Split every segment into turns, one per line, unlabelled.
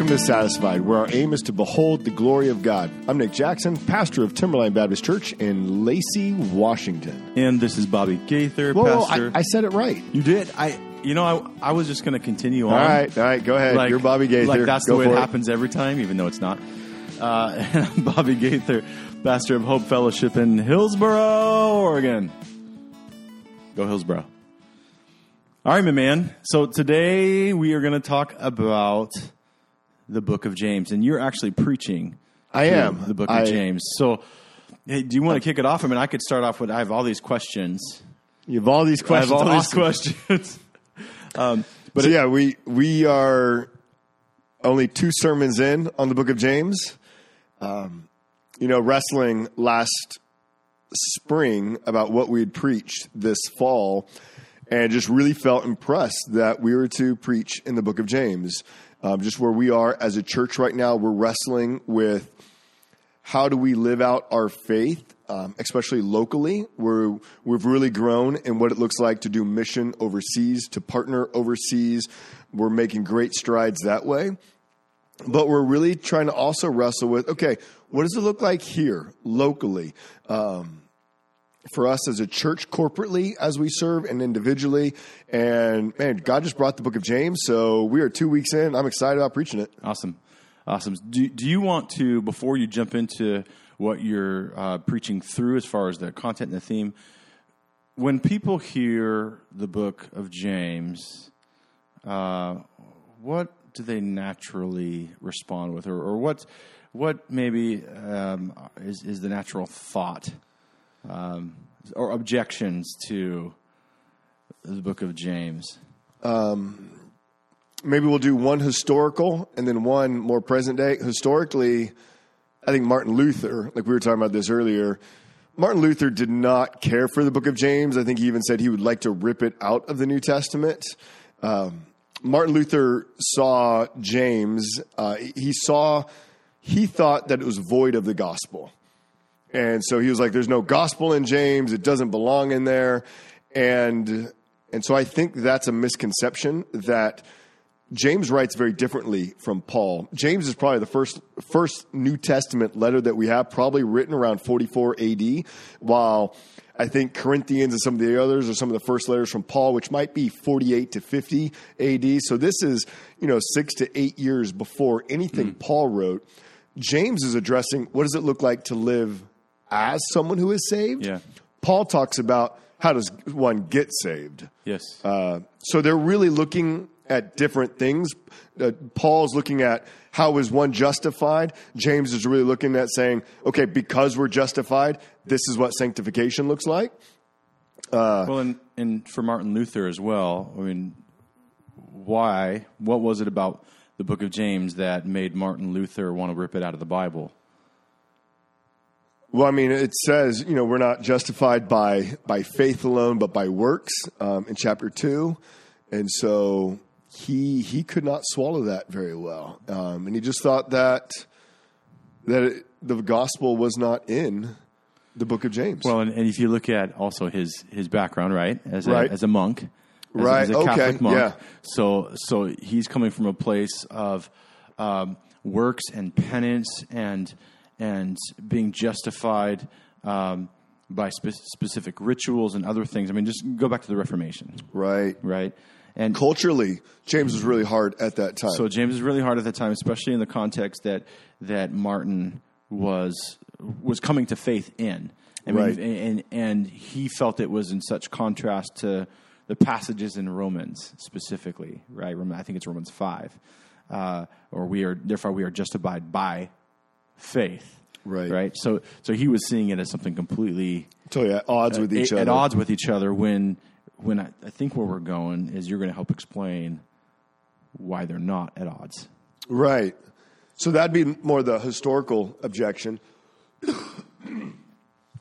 Welcome to Satisfied, where our aim is to behold the glory of God. I'm Nick Jackson, pastor of Timberline Baptist Church in Lacey, Washington.
And this is Bobby Gaither,
Whoa,
pastor.
I, I said it right.
you did. I. You know, I, I was just going to continue on.
All right, all right, go ahead. You're Bobby Gaither.
Like that's
Go
the way it
it.
happens every time, even though it's not. Uh, and I'm Bobby Gaither, pastor of Hope Fellowship in Hillsboro, Oregon. Go Hillsboro. All right, my man. So today we are going to talk about the book of James, and you're actually preaching.
I am.
the book of
I-
James. So, hey, do you want to kick it off? I mean, I could start off with I have all these questions.
You have all these questions.
I have all
Awesome.
these questions. um,
But yeah, we we are only two sermons in on the book of James. Um, you know, wrestling last spring about what we'd preached this fall, and just really felt impressed that we were to preach in the book of James. Um, just where we are as a church right now, we're wrestling with how do we live out our faith, um, especially locally, where we've really grown in what it looks like to do mission overseas, to partner overseas. We're making great strides that way. But we're really trying to also wrestle with okay, what does it look like here, locally? Um, for us as a church corporately as we serve and individually. And man, God just brought the book of James. So we are two weeks in. I'm excited about preaching it.
Awesome. Awesome. Do, do you want to, before you jump into what you're uh, preaching through as far as the content and the theme, when people hear the book of James, uh, what do they naturally respond with? Or, or what, what maybe um, is, is the natural thought um, or objections to the book of James?
maybe we'll do one historical and then one more present day. Historically, I think Martin Luther, like we were talking about this earlier, Martin Luther did not care for the book of James. I think he even said he would like to rip it out of the New Testament. Um, Martin Luther saw James, uh, he saw, he thought that it was void of the gospel. And so he was like, there's no gospel in James. It doesn't belong in there. And, and so I think that's a misconception that James writes very differently from Paul. James is probably the first, first New Testament letter that we have, probably written around 44 AD, while I think Corinthians and some of the others are some of the first letters from Paul, which might be 48 to 50 AD. So this is, you know, six to eight years before anything hmm. Paul wrote. James is addressing what does it look like to live as someone who is saved.
Yeah.
Paul talks about how does one get saved.
Yes.
Uh, so they're really looking at different things. Uh, Paul's looking at how is one justified. James is really looking at saying, okay, because we're justified, this is what sanctification looks like.
well, and, and for Martin Luther as well, I mean, why? What was it about the book of James that made Martin Luther want to rip it out of the Bible?
Well, I mean, it says, you know, we're not justified by by faith alone, but by works um, in chapter two, and so he he could not swallow that very well, um, and he just thought that that it, the gospel was not in the book of James.
Well, and, and if you look at also his his background, right, as a,
Right.
as a monk, as a-
Right,
as a,
okay,
Catholic monk,
yeah.
so so he's coming from a place of um, works and penance and and being justified um, by spe- specific rituals and other things. I mean, just go back to the Reformation,
right.
right? And
Culturally, James was really hard at that time.
So James was really hard at that time, especially in the context that that Martin was was coming to faith in. I mean,
Right.
and and he felt it was in such contrast to the passages in Romans specifically, right? I think it's Romans five, uh, or we are therefore we are justified by faith,
Right.
Right. So so he was seeing it as something completely
so yeah, odds with each
at,
other.
at odds with each other. When when I, I think where we're going is you're going to help explain why they're not at odds.
Right. So that'd be more the historical objection.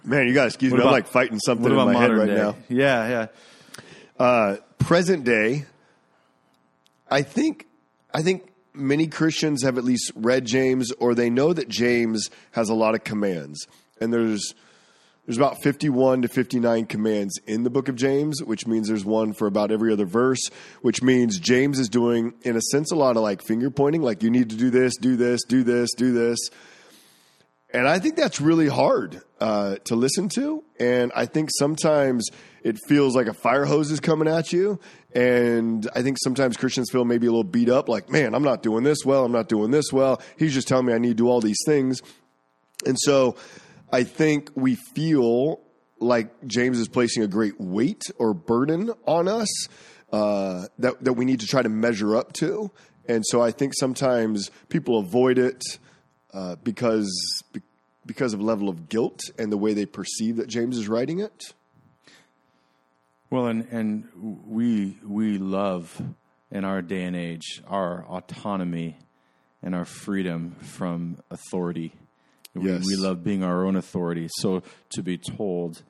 Man, you guys, excuse
What
me. I'm like fighting something in my head right
day?
now.
Yeah, yeah.
Uh, present day, I think, I think many Christians have at least read James, or they know that James has a lot of commands, and there's there's about 51 to 59 commands in the book of James, which means there's one for about every other verse, which means James is doing, in a sense, a lot of like finger pointing, like you need to do this, do this, do this, do this. And I think that's really hard uh, to listen to. And I think sometimes it feels like a fire hose is coming at you. And I think sometimes Christians feel maybe a little beat up, like, man, I'm not doing this well. I'm not doing this well. He's just telling me I need to do all these things. And so I think we feel like James is placing a great weight or burden on us uh, that, that we need to try to measure up to. And so I think sometimes people avoid it uh, because because of level of guilt and the way they perceive that James is writing it.
Well, and and we we love in our day and age our autonomy and our freedom from authority. We,
Yes.
we love being our own authority. So to be told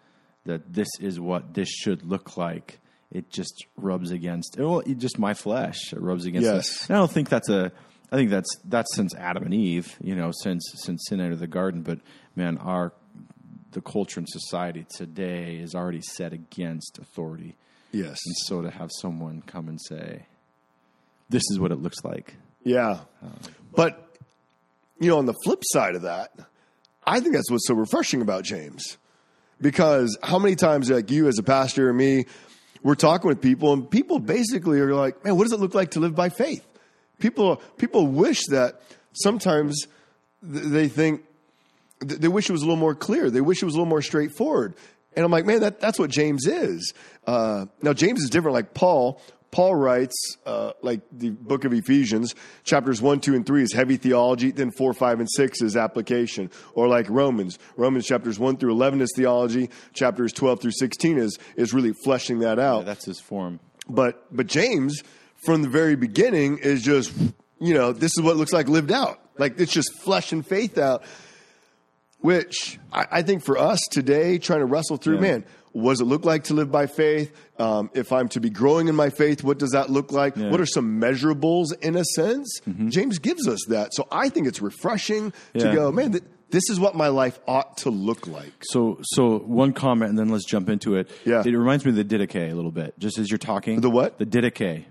that this is what this should look like, it just rubs against. Well, just my flesh. It rubs against.
Yes.
I don't think that's a. I think that's that's since Adam and Eve. You know, since since sin entered the garden. But man, our the culture and society today is already set against authority.
Yes.
And so to have someone come and say, "This is what it looks like,"
Yeah. Um, but, you know, on the flip side of that, I think that's what's so refreshing about James. Because how many times, like you as a pastor and me, we're talking with people, and people basically are like, man, what does it look like to live by faith? People, people wish that sometimes they think, they wish it was a little more clear. They wish it was a little more straightforward. And I'm like, man, that, that's what James is. Uh, now, James is different. Like Paul, Paul writes, uh, like the book of Ephesians, chapters 1, 2, and 3 is heavy theology, then 4, 5, and 6 is application. Or like Romans, Romans chapters 1 through 11 is theology, chapters 12 through 16 is, is really fleshing that out.
that's his form.
But but James, from the very beginning, is just you know this is what it looks like lived out. Like it's just flesh and faith out. Which I, I think for us today, trying to wrestle through,
Yeah.
man, what does it look like to live by faith? Um, if I'm to be growing in my faith, what does that look like?
Yeah.
What are some measurables in a sense? James gives us that. So I think it's refreshing to go, man, th- this is what my life ought to look like.
So, so one comment, and then let's jump into it.
Yeah.
it reminds me of the Didache a little bit, just as you're talking.
The what?
The Didache,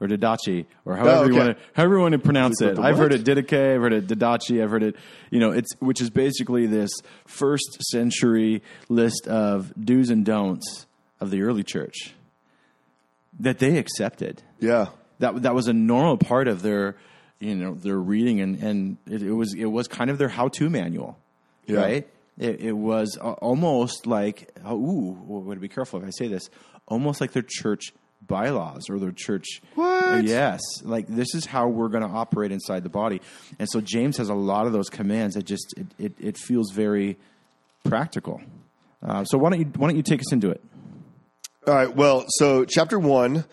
or Didache, or however
okay.
you want to, however you want to pronounce it. I've heard it Didache, I've heard it Didache, I've heard it. You know, it's which is basically this first century list of do's and don'ts of the early church that they accepted
Yeah.
that that was a normal part of their you know their reading and and it, it was it was kind of their how to manual
Yeah.
right it, it was almost like oh, ooh well, would be careful if I say this almost like their church bylaws or their church
What?
yes like this is how we're going to operate inside the body and so James has a lot of those commands that just it, it, it feels very practical uh, so why don't you why don't you take us into it
All right. Well, so chapter one,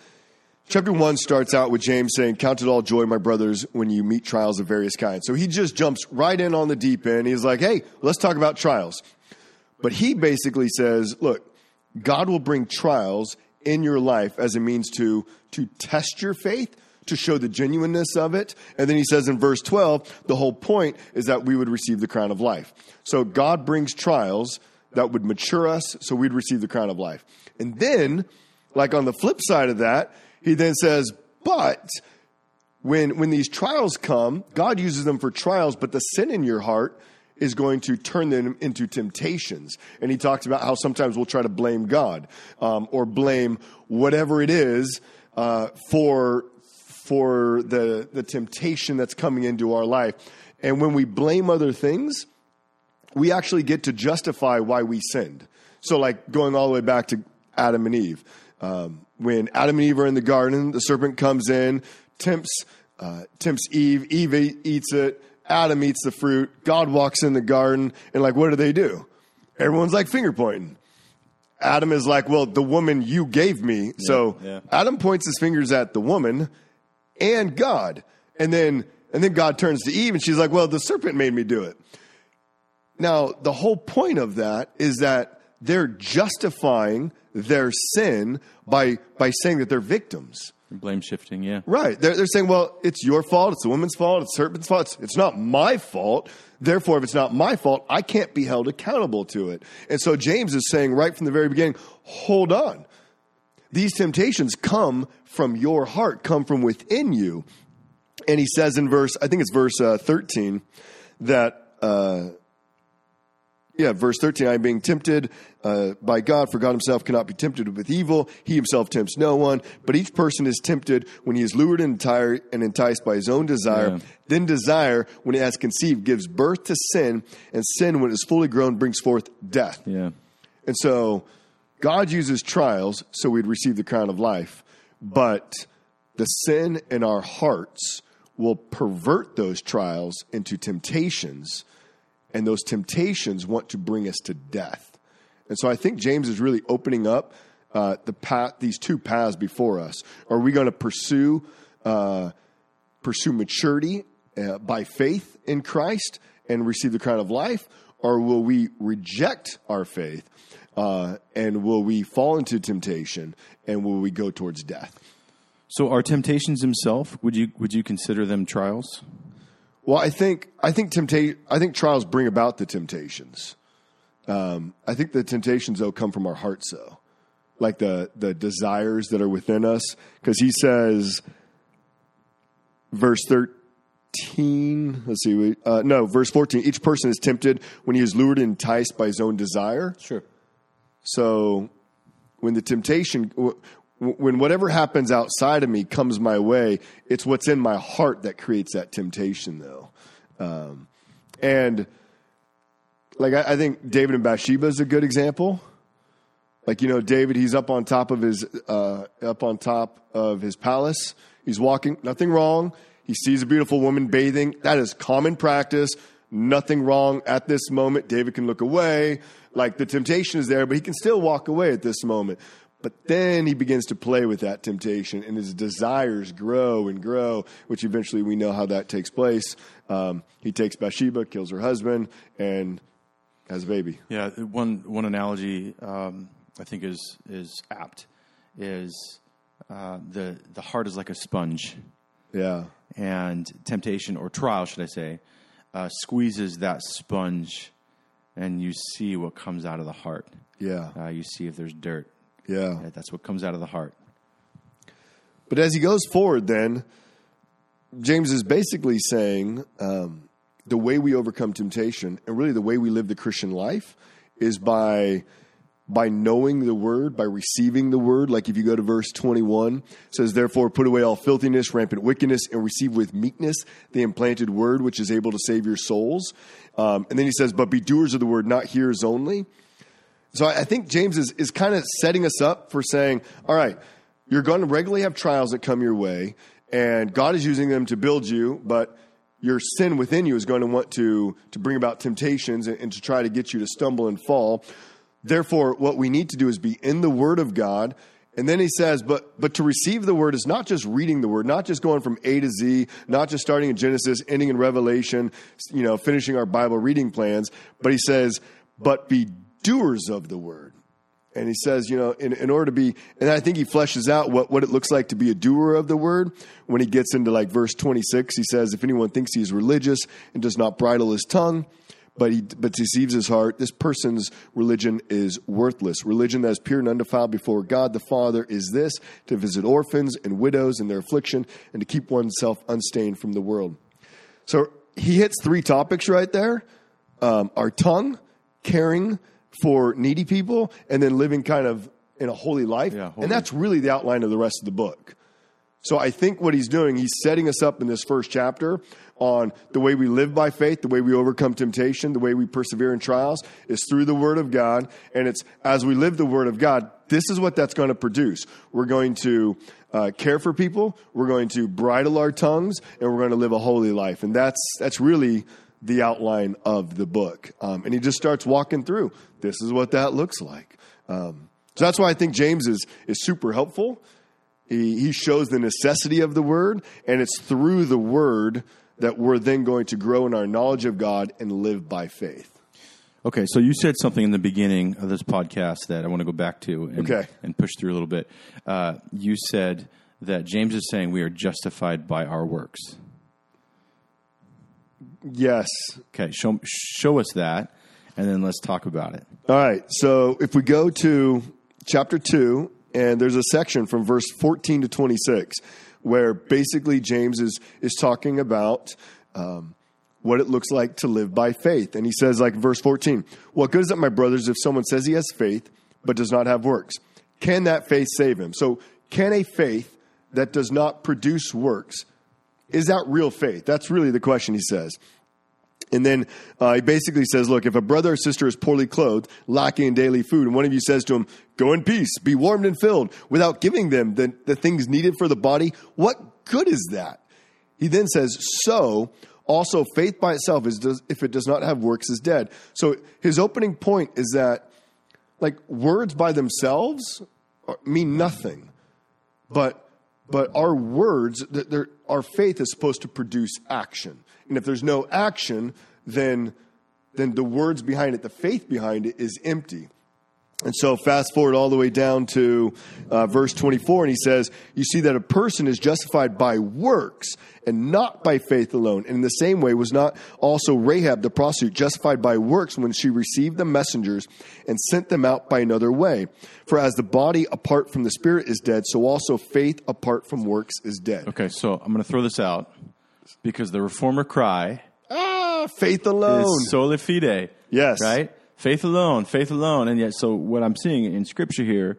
chapter one starts out with James saying, "Count it all joy, my brothers, when you meet trials of various kinds." So he just jumps right in on the deep end. He's like, "Hey, let's talk about trials." But he basically says, "Look, God will bring trials in your life as a means to to test your faith." To show the genuineness of it. And then he says in verse 12, the whole point is that we would receive the crown of life. So God brings trials that would mature us so we'd receive the crown of life. And then, like on the flip side of that, he then says, but when when these trials come, God uses them for trials, but the sin in your heart is going to turn them into temptations. And he talks about how sometimes we'll try to blame God um, or blame whatever it is uh, for for the the temptation that's coming into our life. And when we blame other things, we actually get to justify why we sinned. So, like going all the way back to Adam and Eve. Um, when Adam and Eve are in the garden, the serpent comes in, tempts, uh, tempts Eve. Eve eats it. Adam eats the fruit. God walks in the garden, and like, what do they do? Everyone's like finger pointing. Adam is like, well, the woman you gave me. so
yeah.
Adam points his fingers at the woman and God, and then and then God turns to Eve, and she's like, well, the serpent made me do it. Now, the whole point of that is that they're justifying their sin by by saying that they're victims.
Blame shifting, yeah.
Right. They're, they're saying, well, it's your fault. It's the woman's fault. It's serpent's fault. It's, it's not my fault. Therefore, if it's not my fault, I can't be held accountable to it. And so James is saying right from the very beginning, hold on. These temptations come from your heart, come from within you. And he says in verse, I think it's verse uh, 13, that, uh, yeah, verse 13, I am being tempted uh, by God, for God himself cannot be tempted with evil. He himself tempts no one. But each person is tempted when he is lured and, tired and enticed by his own desire.
Yeah.
Then desire, when it has conceived, gives birth to sin. And sin, when it is fully grown, brings forth death.
Yeah.
And so God uses trials so we'd receive the crown of life. But the sin in our hearts will pervert those trials into temptations, and those temptations want to bring us to death. And so I think James is really opening up uh, the path, these two paths before us. Are we going to pursue uh, pursue maturity uh, by faith in Christ and receive the crown of life, or will we reject our faith uh, and will we fall into temptation and will we go towards death?
So, are temptations themselves? Would you would you consider them trials?
Well, I think I think temptation. I think trials bring about the temptations. Um, I think the temptations though come from our hearts, though, like the the desires that are within us. Because he says, verse thirteen. Let's see. we- Uh, no, verse fourteen. Each person is tempted when he is lured and enticed by his own desire.
Sure.
So when the temptation, when whatever happens outside of me comes my way, it's what's in my heart that creates that temptation, though. Um, and like I, I think David and Bathsheba is a good example. Like you know, David, he's up on top of his uh, up on top of his palace. He's walking, nothing wrong. He sees a beautiful woman bathing. That is common practice. Nothing wrong at this moment. David can look away. Like the temptation is there, but he can still walk away at this moment. But then he begins to play with that temptation, and his desires grow and grow, which eventually we know how that takes place. Um, he takes Bathsheba, kills her husband, and has a baby.
Yeah, one one analogy um, I think is is apt is uh, the the heart is like a sponge,
Yeah.
and temptation or trial, should I say, uh, squeezes that sponge, and you see what comes out of the heart.
Yeah.
Uh, you see if there's dirt.
Yeah.
That's what comes out of the heart.
But as he goes forward, then, James is basically saying um, the way we overcome temptation and really the way we live the Christian life is by by knowing the word, by receiving the word. Like if you go to verse 21, it says, Therefore put away all filthiness, rampant wickedness, and receive with meekness the implanted word, which is able to save your souls. Um, and then he says, But be doers of the word, not hearers only. So I think James is, is kind of setting us up for saying, all right, you're going to regularly have trials that come your way, and God is using them to build you, but your sin within you is going to want to, to bring about temptations and, and to try to get you to stumble and fall. Therefore, what we need to do is be in the Word of God. And then he says, but but to receive the word is not just reading the word, not just going from A to Z, not just starting in Genesis, ending in Revelation, you know, finishing our Bible reading plans, but he says, but be doers of the word. And he says, you know, in, in order to be, and I think he fleshes out what, what it looks like to be a doer of the word. When he gets into like verse 26, he says, if anyone thinks he is religious and does not bridle his tongue, but he but deceives his heart, this person's religion is worthless. Religion that is pure and undefiled before God the Father is this to visit orphans and widows in their affliction and to keep oneself unstained from the world. So he hits three topics right there um, our tongue, caring for needy people, and then living kind of in a holy life.
Yeah, holy.
And that's really the outline of the rest of the book. So I think what he's doing, he's setting us up in this first chapter on the way we live by faith, the way we overcome temptation, the way we persevere in trials is through the Word of God. And it's as we live the Word of God, this is what that's going to produce. We're going to uh, care for people, we're going to bridle our tongues, and we're going to live a holy life. And that's that's really the outline of the book. Um, and he just starts walking through. This is what that looks like. Um, so that's why I think James is is super helpful. He, he shows the necessity of the word, and it's through the word that we're then going to grow in our knowledge of God and live by faith.
Okay, so you said something in the beginning of this podcast that I want to go back to and,
Okay.
and push through a little bit. Uh, you said that James is saying we are justified by our works.
Yes.
Okay, show show us that, and then let's talk about it.
All right. So if we go to chapter 2, and there's a section from verse 14 to 26 where basically James is, is talking about um, what it looks like to live by faith. And he says, like verse 14, What good is it, my brothers, if someone says he has faith but does not have works? Can that faith save him? So, can a faith that does not produce works, is that real faith? That's really the question he says. And then uh, he basically says, look, if a brother or sister is poorly clothed, lacking in daily food, and one of you says to him, go in peace, be warmed and filled, without giving them the, the things needed for the body, what good is that? He then says, so also faith by itself is does, if it does not have works is dead. So his opening point is that like words by themselves mean nothing, but but our words, our faith is supposed to produce action. And if there's no action, then, then the words behind it, the faith behind it, is empty. And so, fast forward all the way down to uh, verse 24, and he says, You see that a person is justified by works and not by faith alone. And in the same way, was not also Rahab the prostitute justified by works when she received the messengers and sent them out by another way? For as the body apart from the spirit is dead, so also faith apart from works is dead.
Okay, so I'm going to throw this out because the reformer cry
ah, faith alone.
is fide.
Yes.
Right? Faith alone, faith alone. And yet, so what I'm seeing in Scripture here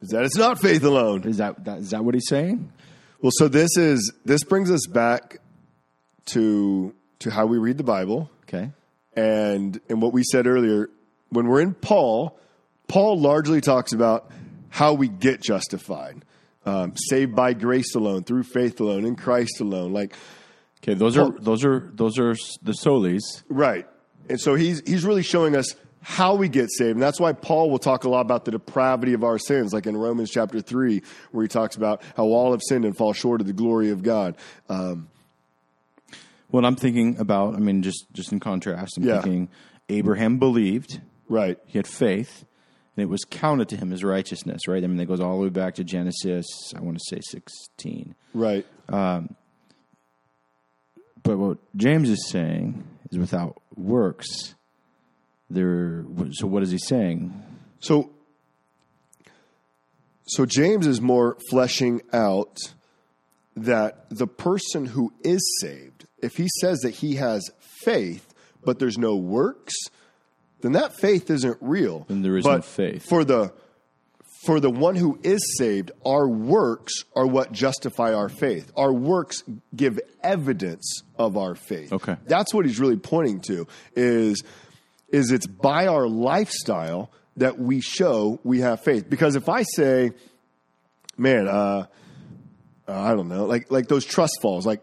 is that it's not faith alone.
Is that, that is that what he's saying?
Well, so this is this brings us back to to how we read the Bible.
Okay.
And and what we said earlier, when we're in Paul, Paul largely talks about how we get justified, um, saved by grace alone, through faith alone, in Christ alone. Like,
okay, those Paul, are those are those are the solas,
right? And so he's he's really showing us how we get saved. And that's why Paul will talk a lot about the depravity of our sins, like in Romans chapter 3, where he talks about how all have sinned and fall short of the glory of God. Um,
what I'm thinking about, I mean, just, just in contrast, I'm yeah. thinking Abraham believed.
Right.
He had faith, and it was counted to him as righteousness, right? I mean, that goes all the way back to Genesis, I want to say 16.
Right. Um,
but what James is saying is without works, there. So what is he saying?
So, so James is more fleshing out that the person who is saved, if he says that he has faith, but there's no works, then that faith isn't real.
Then there is
but
no faith.
For the for the one who is saved, our works are what justify our faith. Our works give evidence of our faith.
Okay.
That's what he's really pointing to is is it's by our lifestyle that we show we have faith. Because if I say, man, uh, uh, I don't know, like like those trust falls, like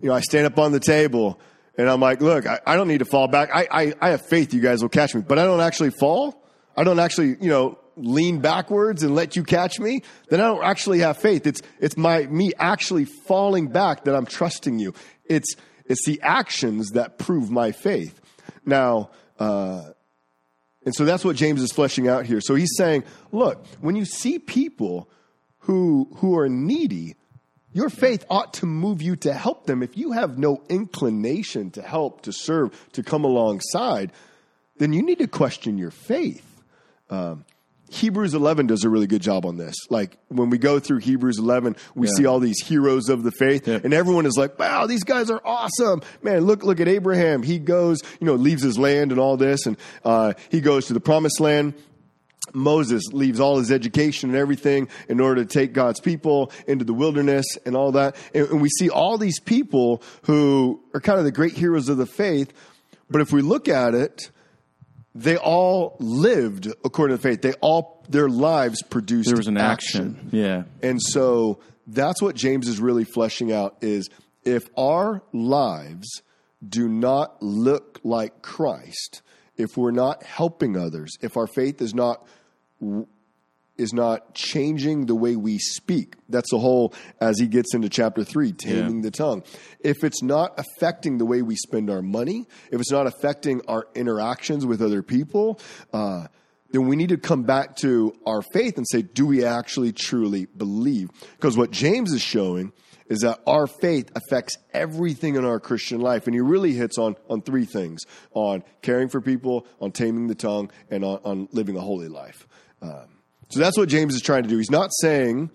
you know, I stand up on the table and I'm like, look, I, I don't need to fall back. I, I I have faith you guys will catch me, but I don't actually fall. I don't actually, you know, lean backwards and let you catch me, then I don't actually have faith. It's it's my me actually falling back that I'm trusting you. It's it's the actions that prove my faith. Now, uh, and so that's what James is fleshing out here. So he's saying, look, when you see people who who are needy, your faith ought to move you to help them. If you have no inclination to help, to serve, to come alongside, then you need to question your faith. Um, Hebrews 11 does a really good job on this. Like when we go through Hebrews 11, we yeah. see all these heroes of the faith yeah. and everyone is like, wow, these guys are awesome. Man, look, look at Abraham. He goes, you know, leaves his land and all this and, uh, he goes to the promised land. Moses leaves all his education and everything in order to take God's people into the wilderness and all that. And, and we see all these people who are kind of the great heroes of the faith. But if we look at it, they all lived according to faith. They all their lives produced.
There was an
action.
action. Yeah,
and so that's what James is really fleshing out. Is if our lives do not look like Christ, if we're not helping others, if our faith is not is not changing the way we speak. That's the whole, as he gets into chapter three, taming yeah. the tongue. If it's not affecting the way we spend our money, if it's not affecting our interactions with other people, uh, then we need to come back to our faith and say, do we actually truly believe? Because what James is showing is that our faith affects everything in our Christian life. And he really hits on, on three things on caring for people, on taming the tongue, and on, on living a holy life. Um, so that's what James is trying to do. He's not saying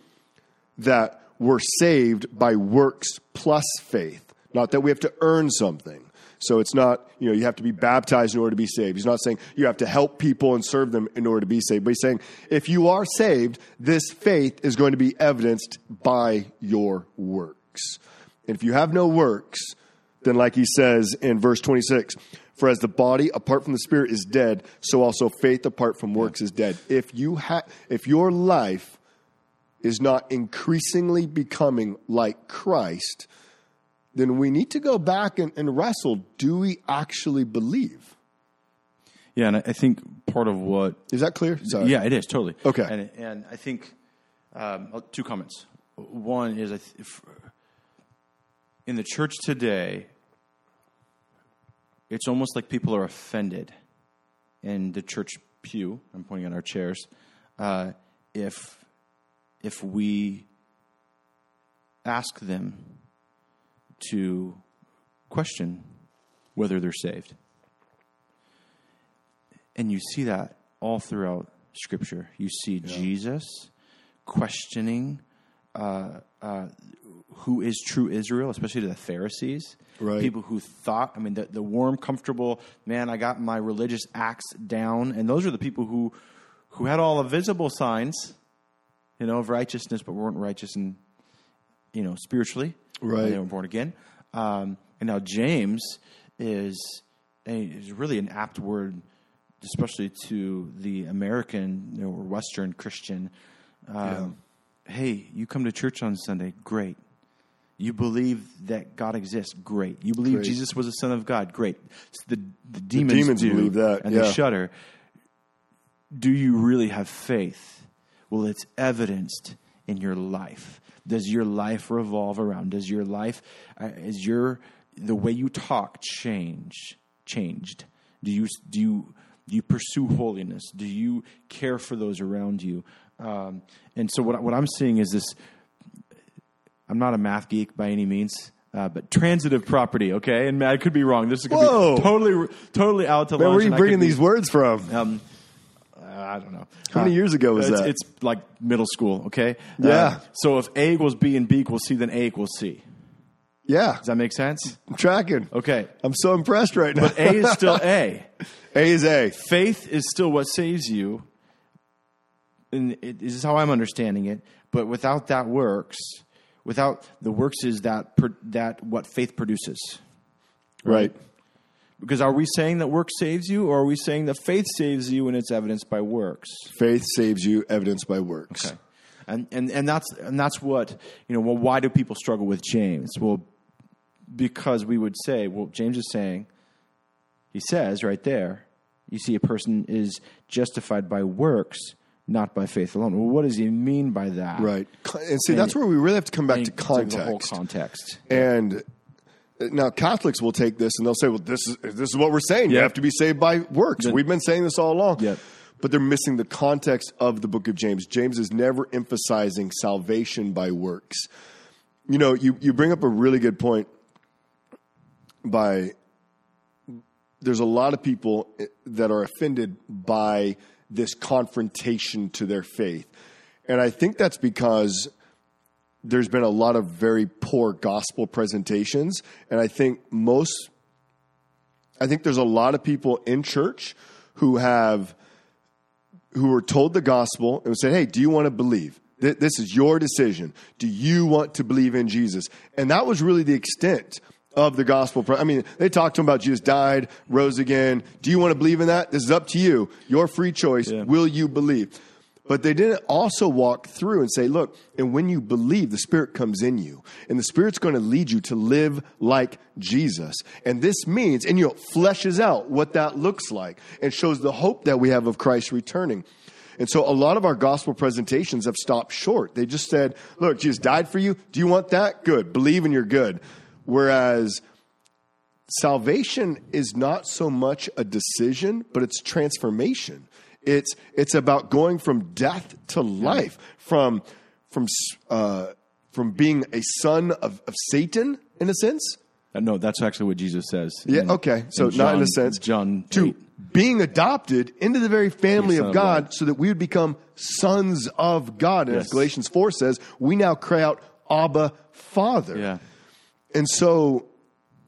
that we're saved by works plus faith, not that we have to earn something. So it's not, you know, you have to be baptized in order to be saved. He's not saying you have to help people and serve them in order to be saved. But he's saying if you are saved, this faith is going to be evidenced by your works. And if you have no works, then like he says in verse 26, for as the body apart from the spirit is dead, so also faith apart from works is dead. If you ha- if your life is not increasingly becoming like Christ, then we need to go back and, and wrestle. Do we actually believe?
Yeah, and I think part of what
Is that clear? Sorry.
Yeah, it is totally
Okay.
And and I think um, two comments. One is I th- if, in the church today, it's almost like people are offended in the church pew. I'm pointing at our chairs. Uh, if if we ask them to question whether they're saved. And you see that all throughout Scripture. You see Jesus questioning uh, uh, who is true Israel, especially to the Pharisees.
Right.
People who thought, I mean, the, the warm, comfortable, man, I got my religious acts down. And those are the people who, who had all the visible signs, you know, of righteousness, but weren't righteous and, you know, spiritually.
Right.
They were born again. Um, and now James is, a, is really an apt word, especially to the American you know, or Western Christian. Um, Hey, you come to church on Sunday, great. You believe that God exists, great. You believe
Great.
Jesus was the Son of God, great. The, the demons,
demons
do,
believe that,
and
yeah.
they shudder. Do you really have faith? Well, it's evidenced in your life. Does your life revolve around? Does your life, uh, is your the way you talk change changed? Do you do you do you pursue holiness? Do you care for those around you? Um, and so what what I'm seeing is this. I'm not a math geek by any means. Uh, but transitive property, okay, and I could be wrong. This is going to be totally, totally out to
Man, where are you
and I could
bringing
be-
these words from?
um, uh, I don't know.
How many years ago was
it's,
that?
It's like middle school, okay?
Yeah.
Uh, so if A equals B and B equals C, then A equals C.
yeah,
Does that make sense?
I'm tracking.
Okay.
I'm so impressed right now.
But A is still A.
A is A.
Faith is still what saves you. And it, this is how I'm understanding it. But without that works, without the works is that that what faith produces.
Right.
Because are we saying that work saves you, or are we saying that faith saves you and it's evidenced by works?
Faith saves you, evidence by works.
Okay. And, and and that's and that's what you know. Well, why do people struggle with James? Well, because we would say, well, James is saying, he says right there, you see, a person is justified by works, not by faith alone. Well, what does he mean by that?
Right. And see, that's where we really have to come back to context.
The whole context.
And uh, now Catholics will take this and they'll say, "Well, this is this is what we're saying. You have to be saved by works."
Then-
We've been saying this all along.
Yep.
But they're missing the context of the book of James. James is never emphasizing salvation by works. You know, you, you bring up a really good point by there's a lot of people uh, that are offended by this confrontation to their faith. And I think that's because there's been a lot of very poor gospel presentations. And I think most, I think there's a lot of people in church who have, who were told the gospel and said, Hey, do you want to believe? This is your decision. Do you want to believe in Jesus? And that was really the extent of the gospel. I mean, they talked to him about Jesus died, rose again. Do you want to believe in that? This is up to you. Your free choice.
Yeah.
Will you believe? But they didn't also walk through and say, look, and when you believe, the Spirit comes in you. And the Spirit's going to lead you to live like Jesus. And this means, and you know, fleshes out what that looks like and shows the hope that we have of Christ returning. And so a lot of our gospel presentations have stopped short. They just said, look, Jesus died for you. Do you want that? Good. Believe and you're good. Whereas salvation is not so much a decision, but it's transformation. It's it's about going from death to life, from from uh, from being a son of, of Satan in a sense.
Uh, no, that's actually what Jesus says.
Yeah.
in-
okay. So
in
not in a sense.
John
to
8.
being adopted into the very family of
of
God,
God.
so that we would become sons of God. And as Galatians four says, we now cry out, "Abba, Father."
Yeah.
And so,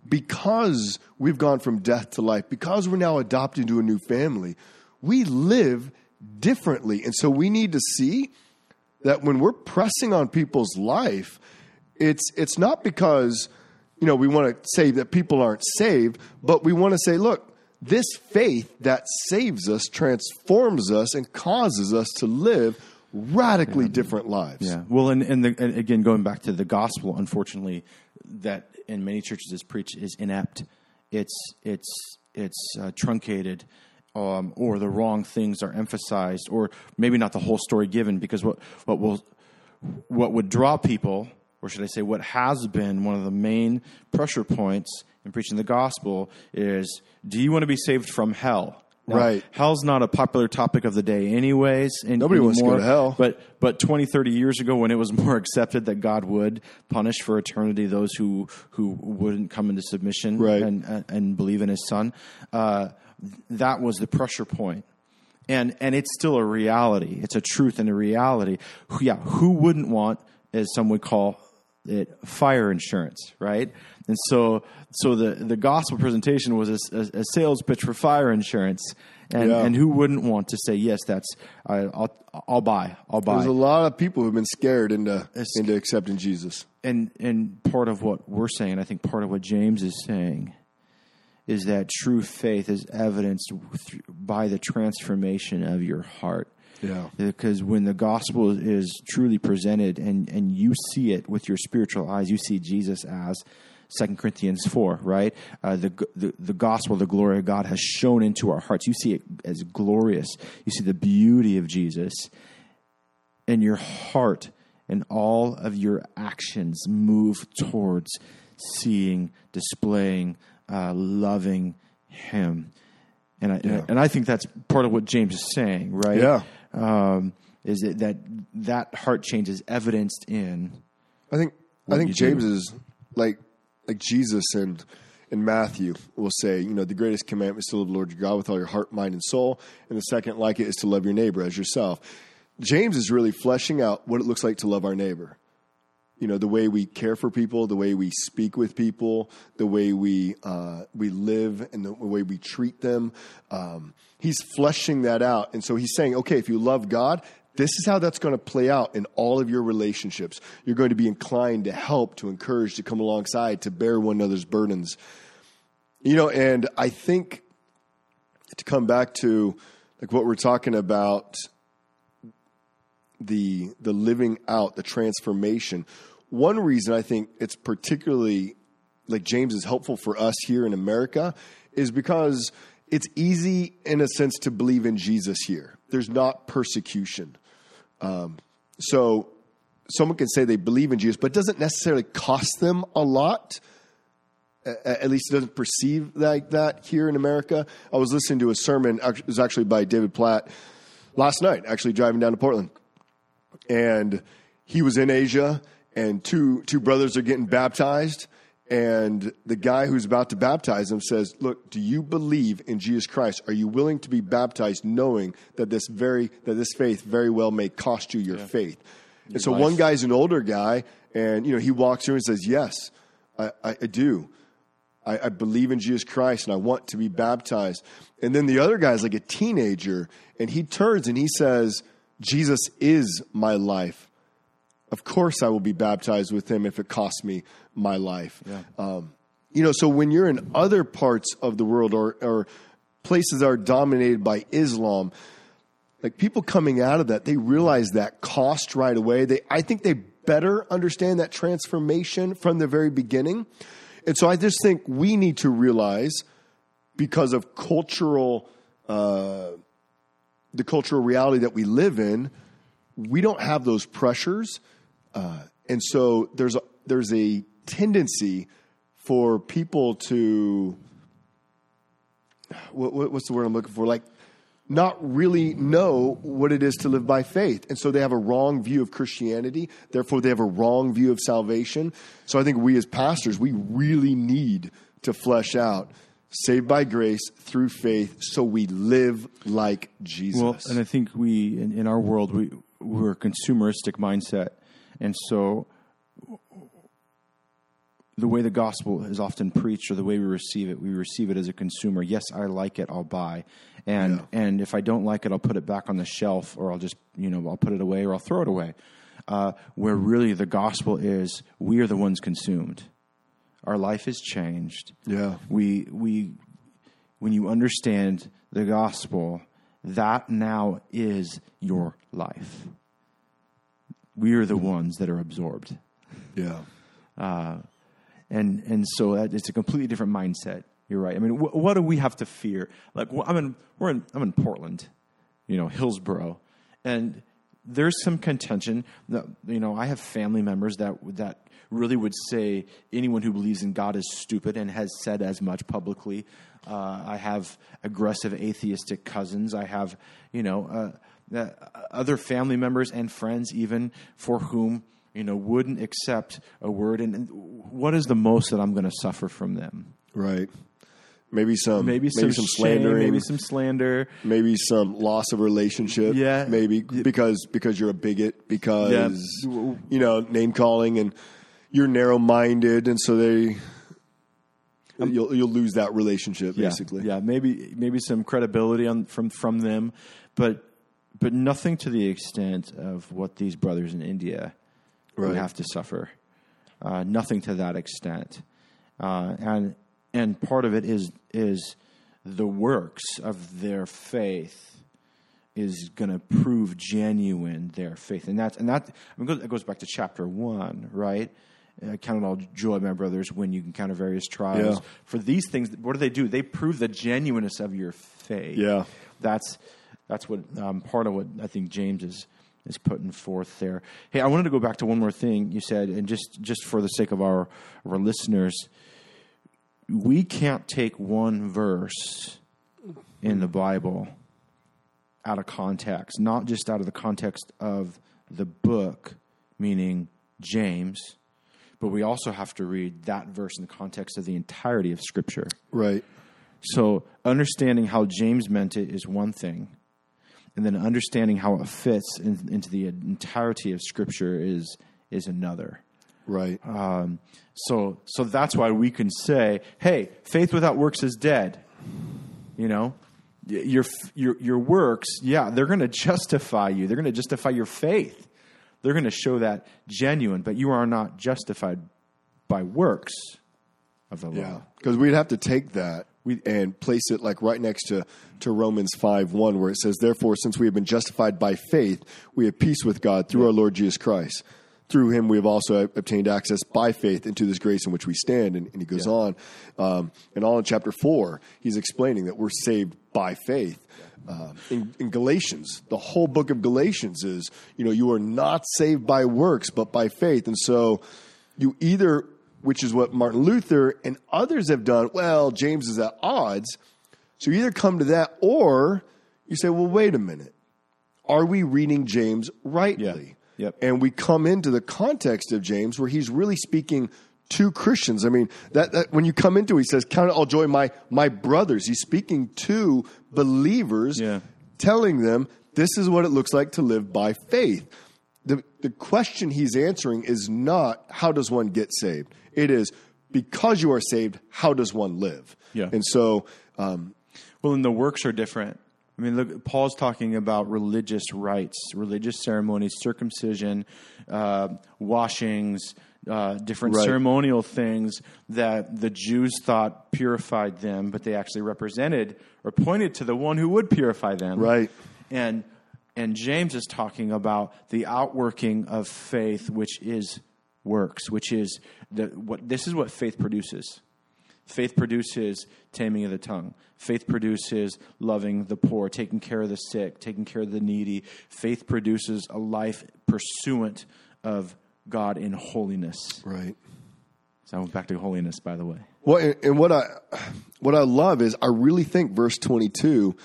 because we've gone from death to life, because we're now adopted into a new family, we live differently. And so, we need to see that when we're pressing on people's life, it's it's not because you know we want to say that people aren't saved, but we want to say, look, this faith that saves us transforms us and causes us to live radically different lives.
Yeah. Well, and, and, the, and again, going back to the gospel, unfortunately, that in many churches is preached is inept. It's it's it's uh, truncated, um, or the wrong things are emphasized, or maybe not the whole story given. Because what what will what would draw people, or should I say, what has been one of the main pressure points in preaching the gospel is: Do you want to be saved from hell? Now,
Right.
Hell's not a popular topic of the day, anyways. And
Nobody wants to go to hell.
But but 20, 30 years ago, when it was more accepted that God would punish for eternity those who who wouldn't come into submission
Right.
and, and and believe in His Son, uh, that was the pressure point. And and it's still a reality. It's a truth and a reality. Yeah, who wouldn't want, as some would call it, fire insurance, right? And so so the the gospel presentation was a, a, a sales pitch for fire insurance. And,
Yeah.
and who wouldn't want to say yes? That's I, I'll I'll buy I'll buy.
There's a lot of people who've been scared into
It's-
into accepting Jesus.
and and part of what we're saying, and I think part of what James is saying, is that true faith is evidenced by the transformation of your heart.
Yeah.
Because when the gospel is truly presented and, and you see it with your spiritual eyes, you see Jesus as 2 Corinthians 4, right? Uh, the, the, the gospel, the glory of God has shown into our hearts. You see it as glorious. You see the beauty of Jesus and your heart and all of your actions move towards seeing, displaying, uh, loving Him. And I,
Yeah.
and I think that's part of what James is saying, right?
Yeah.
Um, is that, that that heart change is evidenced in
I think I think
you do.
James is like like Jesus and in Matthew will say, you know, the greatest commandment is to love the Lord your God with all your heart, mind, and soul, and the second like it is to love your neighbor as yourself. James is really fleshing out what it looks like to love our neighbor. You know, the way we care for people, the way we speak with people, the way we uh, we live, and the way we treat them. Um, he's fleshing that out, and so he's saying, okay, if you love God, this is how that's going to play out in all of your relationships. You're going to be inclined to help, to encourage, to come alongside, to bear one another's burdens. You know, and I think to come back to like what we're talking about the the living out, the transformation. One reason I think it's particularly like James is helpful for us here in America is because it's easy in a sense to believe in Jesus here. There's not persecution. Um, so someone can say they believe in Jesus, but it doesn't necessarily cost them a lot. At least it doesn't perceive like that here in America. I was listening to a sermon, it was actually by David Platt last night, actually driving down to Portland and he was in Asia, and two two brothers are getting baptized, and the guy who's about to baptize them says, "Look, do you believe in Jesus Christ? Are you willing to be baptized, knowing that this very that this faith very well may cost you your faith?" and so
life.
one guy's an older guy, and you know he walks through and says, "Yes, I, I, I do." I, I believe in Jesus Christ and I want to be baptized. And then the other guy's like a teenager and he turns and he says, Jesus is my life. Of course I will be baptized with him if it costs me my life. Um, you know, so when you're in other parts of the world or, or places that are dominated by Islam, like people coming out of that, they realize that cost right away. They, I think they better understand that transformation from the very beginning. And so I just think we need to realize because of cultural, uh, the cultural reality that we live in, we don't have those pressures. Uh, and so there's a, there's a tendency for people to, what, what, what's the word I'm looking for? Like, not really know what it is to live by faith. And so they have a wrong view of Christianity. Therefore, they have a wrong view of salvation. So I think we as pastors, we really need to flesh out saved by grace through faith so we live like Jesus.
Well, and I think we, in, in our world, we, we're a consumeristic mindset. And so the way the gospel is often preached or the way we receive it, we receive it as a consumer. Yes, I like it, I'll buy. And
Yeah.
and if I don't like it, I'll put it back on the shelf or I'll just, you know, I'll put it away or I'll throw it away. Uh, where really the gospel is we are the ones consumed. Our life is changed.
Yeah.
We we when you understand the gospel, that now is your life. We are the ones that are absorbed
yeah.
and and so that, it's a completely different mindset. You're right. I mean, wh- what do we have to fear? Like, wh- I'm in we're in I'm in Portland, you know, Hillsboro, and there's some contention. That, you know, I have family members that that really would say anyone who believes in God is stupid and has said as much publicly. Uh, I have aggressive atheistic cousins. I have, you know, uh, uh, other family members and friends even for whom you know, wouldn't accept a word. And, and what is the most that I'm going to suffer from them?
Right. Maybe some
Maybe some, shame,
slandering,
maybe some slander.
maybe some loss of relationship.
Yeah.
Maybe because because you're a bigot, because
Yeah.
you know, name calling and you're narrow minded and so they you'll you'll lose that relationship basically.
Yeah, yeah, maybe maybe some credibility on from from them, but but nothing to the extent of what these brothers in India would have to suffer. Uh, nothing to that extent, uh, and and part of it is is the works of their faith is going to prove genuine their faith, and that's and that I mean, it goes back to chapter one, right? Uh, count it all joy, my brothers, when you encounter various trials.
Yeah.
For these things, what do they do? They prove the genuineness of your faith.
Yeah.
that's that's what um, part of what I think James is is putting forth there. Hey, I wanted to go back to one more thing you said, and just just for the sake of our of our listeners, we can't take one verse in the Bible out of context, not just out of the context of the book, meaning James, but we also have to read that verse in the context of the entirety of Scripture.
Right.
So, understanding how James meant it is one thing, and then understanding how it fits in, into the entirety of Scripture is is another.
Right.
Um, so, so that's why we can say, "Hey, faith without works is dead." You know, your your your works, yeah, they're going to justify you. They're going to justify your faith. They're going to show that genuine, but you are not justified by works of the law.
Yeah, because we'd have to take that and place it like right next to, to Romans 5 1, where it says, Therefore, since we have been justified by faith, we have peace with God through our Lord Jesus Christ. Through him, we have also obtained access by faith into this grace in which we stand. And, and he goes on. Um, and all in chapter 4, he's explaining that we're saved by faith. Um, in, in Galatians, the whole book of Galatians is, you know, you are not saved by works, but by faith. And so you either, which is what Martin Luther and others have done, well, James is at odds. So you either come to that or you say, well, wait a minute. Are we reading James rightly?
Yeah. Yep.
And we come into the context of James where he's really speaking to Christians. I mean, that, that when you come into it, he says, Count it all joy, my my brothers. He's speaking to believers,
Yeah.
telling them this is what it looks like to live by faith. The the question he's answering is not how does one get saved? It is because you are saved, how does one live?
Yeah.
And so um,
Well, and the works are different. I mean, look, Paul's talking about religious rites, religious ceremonies, circumcision, uh, washings, uh, different
Right.
ceremonial things that the Jews thought purified them, but they actually represented or pointed to the one who would purify them.
Right.
And and James is talking about the outworking of faith, which is works, which is the what this is what faith produces. Faith produces taming of the tongue. Faith produces loving the poor, taking care of the sick, taking care of the needy. Faith produces a life pursuant of God in holiness.
right.
So I went back to holiness, by the way.
Well, and, what I what I love is I really think verse twenty two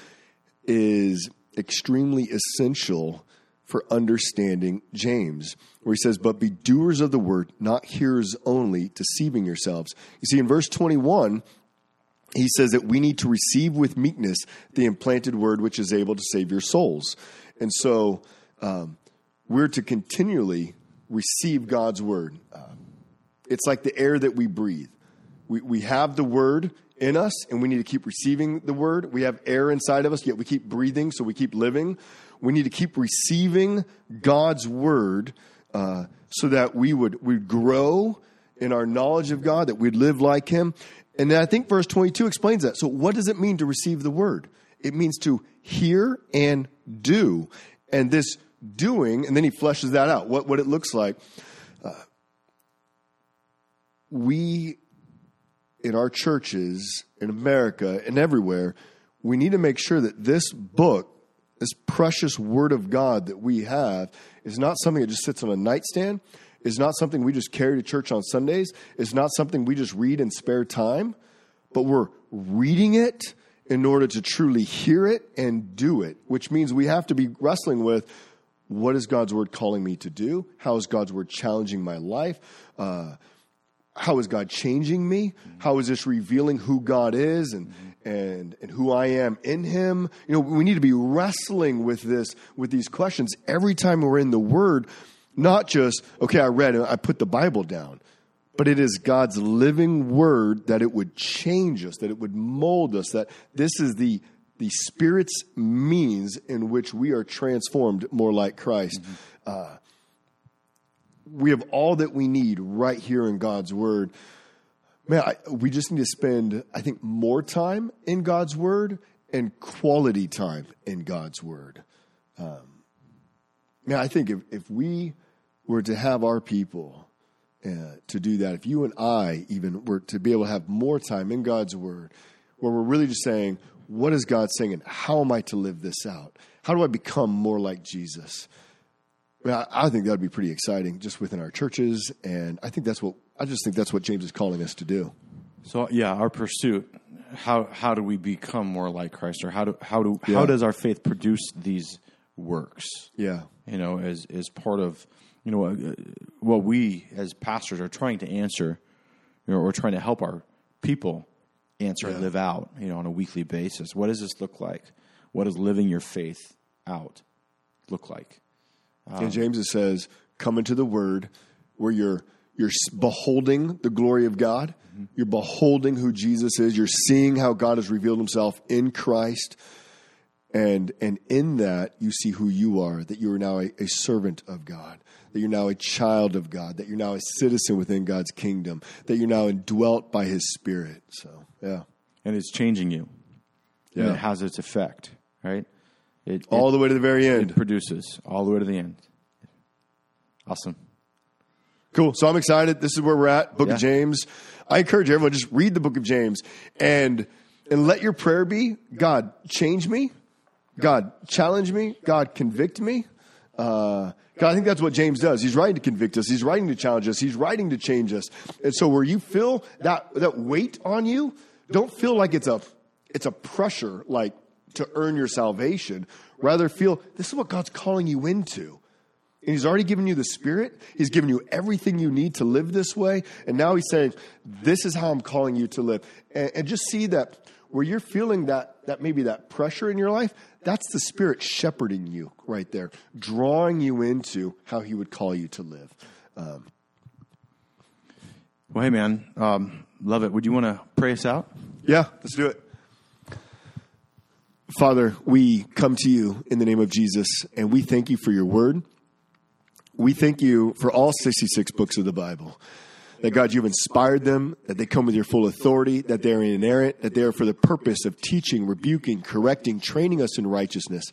is extremely essential for understanding James, where he says, But be doers of the word, not hearers only, deceiving yourselves. You see, in verse 21, he says that we need to receive with meekness the implanted word which is able to save your souls. And so um, we're to continually receive God's word. Uh, it's like the air that we breathe. We, we have the word in us, and we need to keep receiving the word. We have air inside of us, yet we keep breathing, so we keep living. We need to keep receiving God's word uh, so that we would we grow in our knowledge of God, that we'd live like Him. And then I think verse 22 explains that. So, what does it mean to receive the word? It means to hear and do. And this doing, and then he fleshes that out, what, what it looks like. Uh, we, in our churches, in America, and everywhere, we need to make sure that this book, this precious word of God that we have, is not something that just sits on a nightstand, is not something we just carry to church on Sundays, is not something we just read in spare time, but we're reading it in order to truly hear it and do it, which means we have to be wrestling with what is God's word calling me to do? How is God's word challenging my life? Uh, how is God changing me? How is this revealing who God is and and and who I am in Him? You know, we need to be wrestling with this with these questions every time we're in the Word, not just okay, I read it, I put the Bible down, but it is God's living Word that it would change us, that it would mold us, that this is the the Spirit's means in which we are transformed more like Christ. Mm-hmm. Uh, we have all that we need right here in God's Word. Man, I, we just need to spend, I think, more time in God's Word and quality time in God's Word. Um, man, I think if, if we were to have our people uh, to do that, if you and I even were to be able to have more time in God's Word, where we're really just saying, what is God saying and how am I to live this out? How do I become more like Jesus? I, I think that would be pretty exciting just within our churches. And I think that's what, I just think that's what James is calling us to do.
So yeah, our pursuit. How how do we become more like Christ, or how do how do yeah. how does our faith produce these works?
Yeah,
you know, as as part of you know uh, what we as pastors are trying to answer, you know, or trying to help our people answer yeah. and live out, you know, on a weekly basis. What does this look like? What does living your faith out look like?
Um, and James says, "Come into the Word, where you're you're beholding the glory of God. Mm-hmm. You're beholding who Jesus is. You're seeing how God has revealed Himself in Christ." And and in that you see who you are, that you are now a, a servant of God, that you're now a child of God, that you're now a citizen within God's kingdom, that you're now indwelt by His Spirit. So yeah,
and it's changing you. Yeah, and it has its effect, right?
It, all it, the way to the very end.
It produces all the way to the end. Awesome.
Cool. So I'm excited. This is where we're at. Book yeah. of James. I encourage everyone just read the book of James and and let your prayer be God change me, God challenge me, God convict me. Uh, God, I think that's what James does. He's writing to convict us. He's writing to challenge us. He's writing to change us. And so, where you feel that that weight on you, don't feel like it's a it's a pressure like to earn your salvation. Rather, feel this is what God's calling you into. And He's already given you the Spirit. He's given you everything you need to live this way. And now He's saying, This is how I'm calling you to live. And, and just see that where you're feeling that, that maybe that pressure in your life, that's the Spirit shepherding you right there, drawing you into how He would call you to live. Um,
well, hey, man, um, love it. Would you want to pray us out?
Yeah, let's do it. Father, we come to you in the name of Jesus, and we thank you for your word. We thank you for all 66 books of the Bible. That God, you've inspired them, that they come with your full authority, that they're inerrant, that they are for the purpose of teaching, rebuking, correcting, training us in righteousness.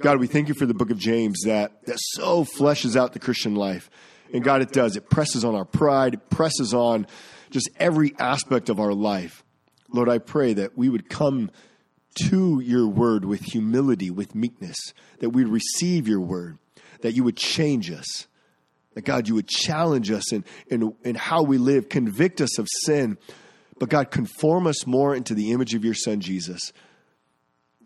God, we thank you for the book of James that, that so fleshes out the Christian life. And God, it does. It presses on our pride, it presses on just every aspect of our life. Lord, I pray that we would come to your word with humility, with meekness, that we'd receive your word, that you would change us, that God, you would challenge us in, in, in how we live, convict us of sin, but God, conform us more into the image of your son, Jesus.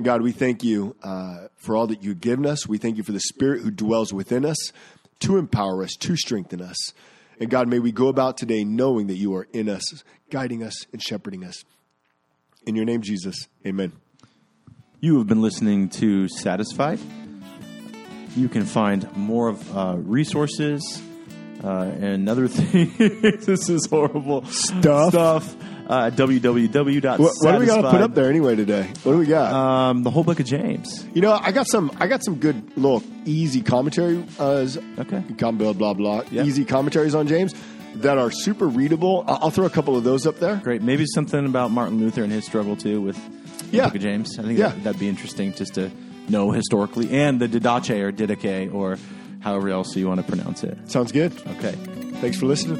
God, we thank you uh, for all that you've given us. We thank you for the Spirit who dwells within us to empower us, to strengthen us. And God, may we go about today knowing that you are in us, guiding us, and shepherding us. In your name, Jesus, amen.
You have been listening to Satisfied. You can find more of uh, resources uh, and other things. this is horrible
Stuff.
Stuff. Uh, www.
What, what do we got to put up there anyway today? What do we got?
Um, the whole book of James.
you know, I got some. I got some good little easy commentary. Uh,
Okay.
com- blah blah blah.
Yeah.
Easy commentaries on James that are super readable. I'll, throw a couple of those up there.
Great. Maybe something about Martin Luther and his struggle too with
Yeah.
book of James. I think
Yeah.
that, that'd be interesting just to know historically and the Didache or Didache or however else you want to pronounce it.
Sounds good.
Okay.
Thanks for listening.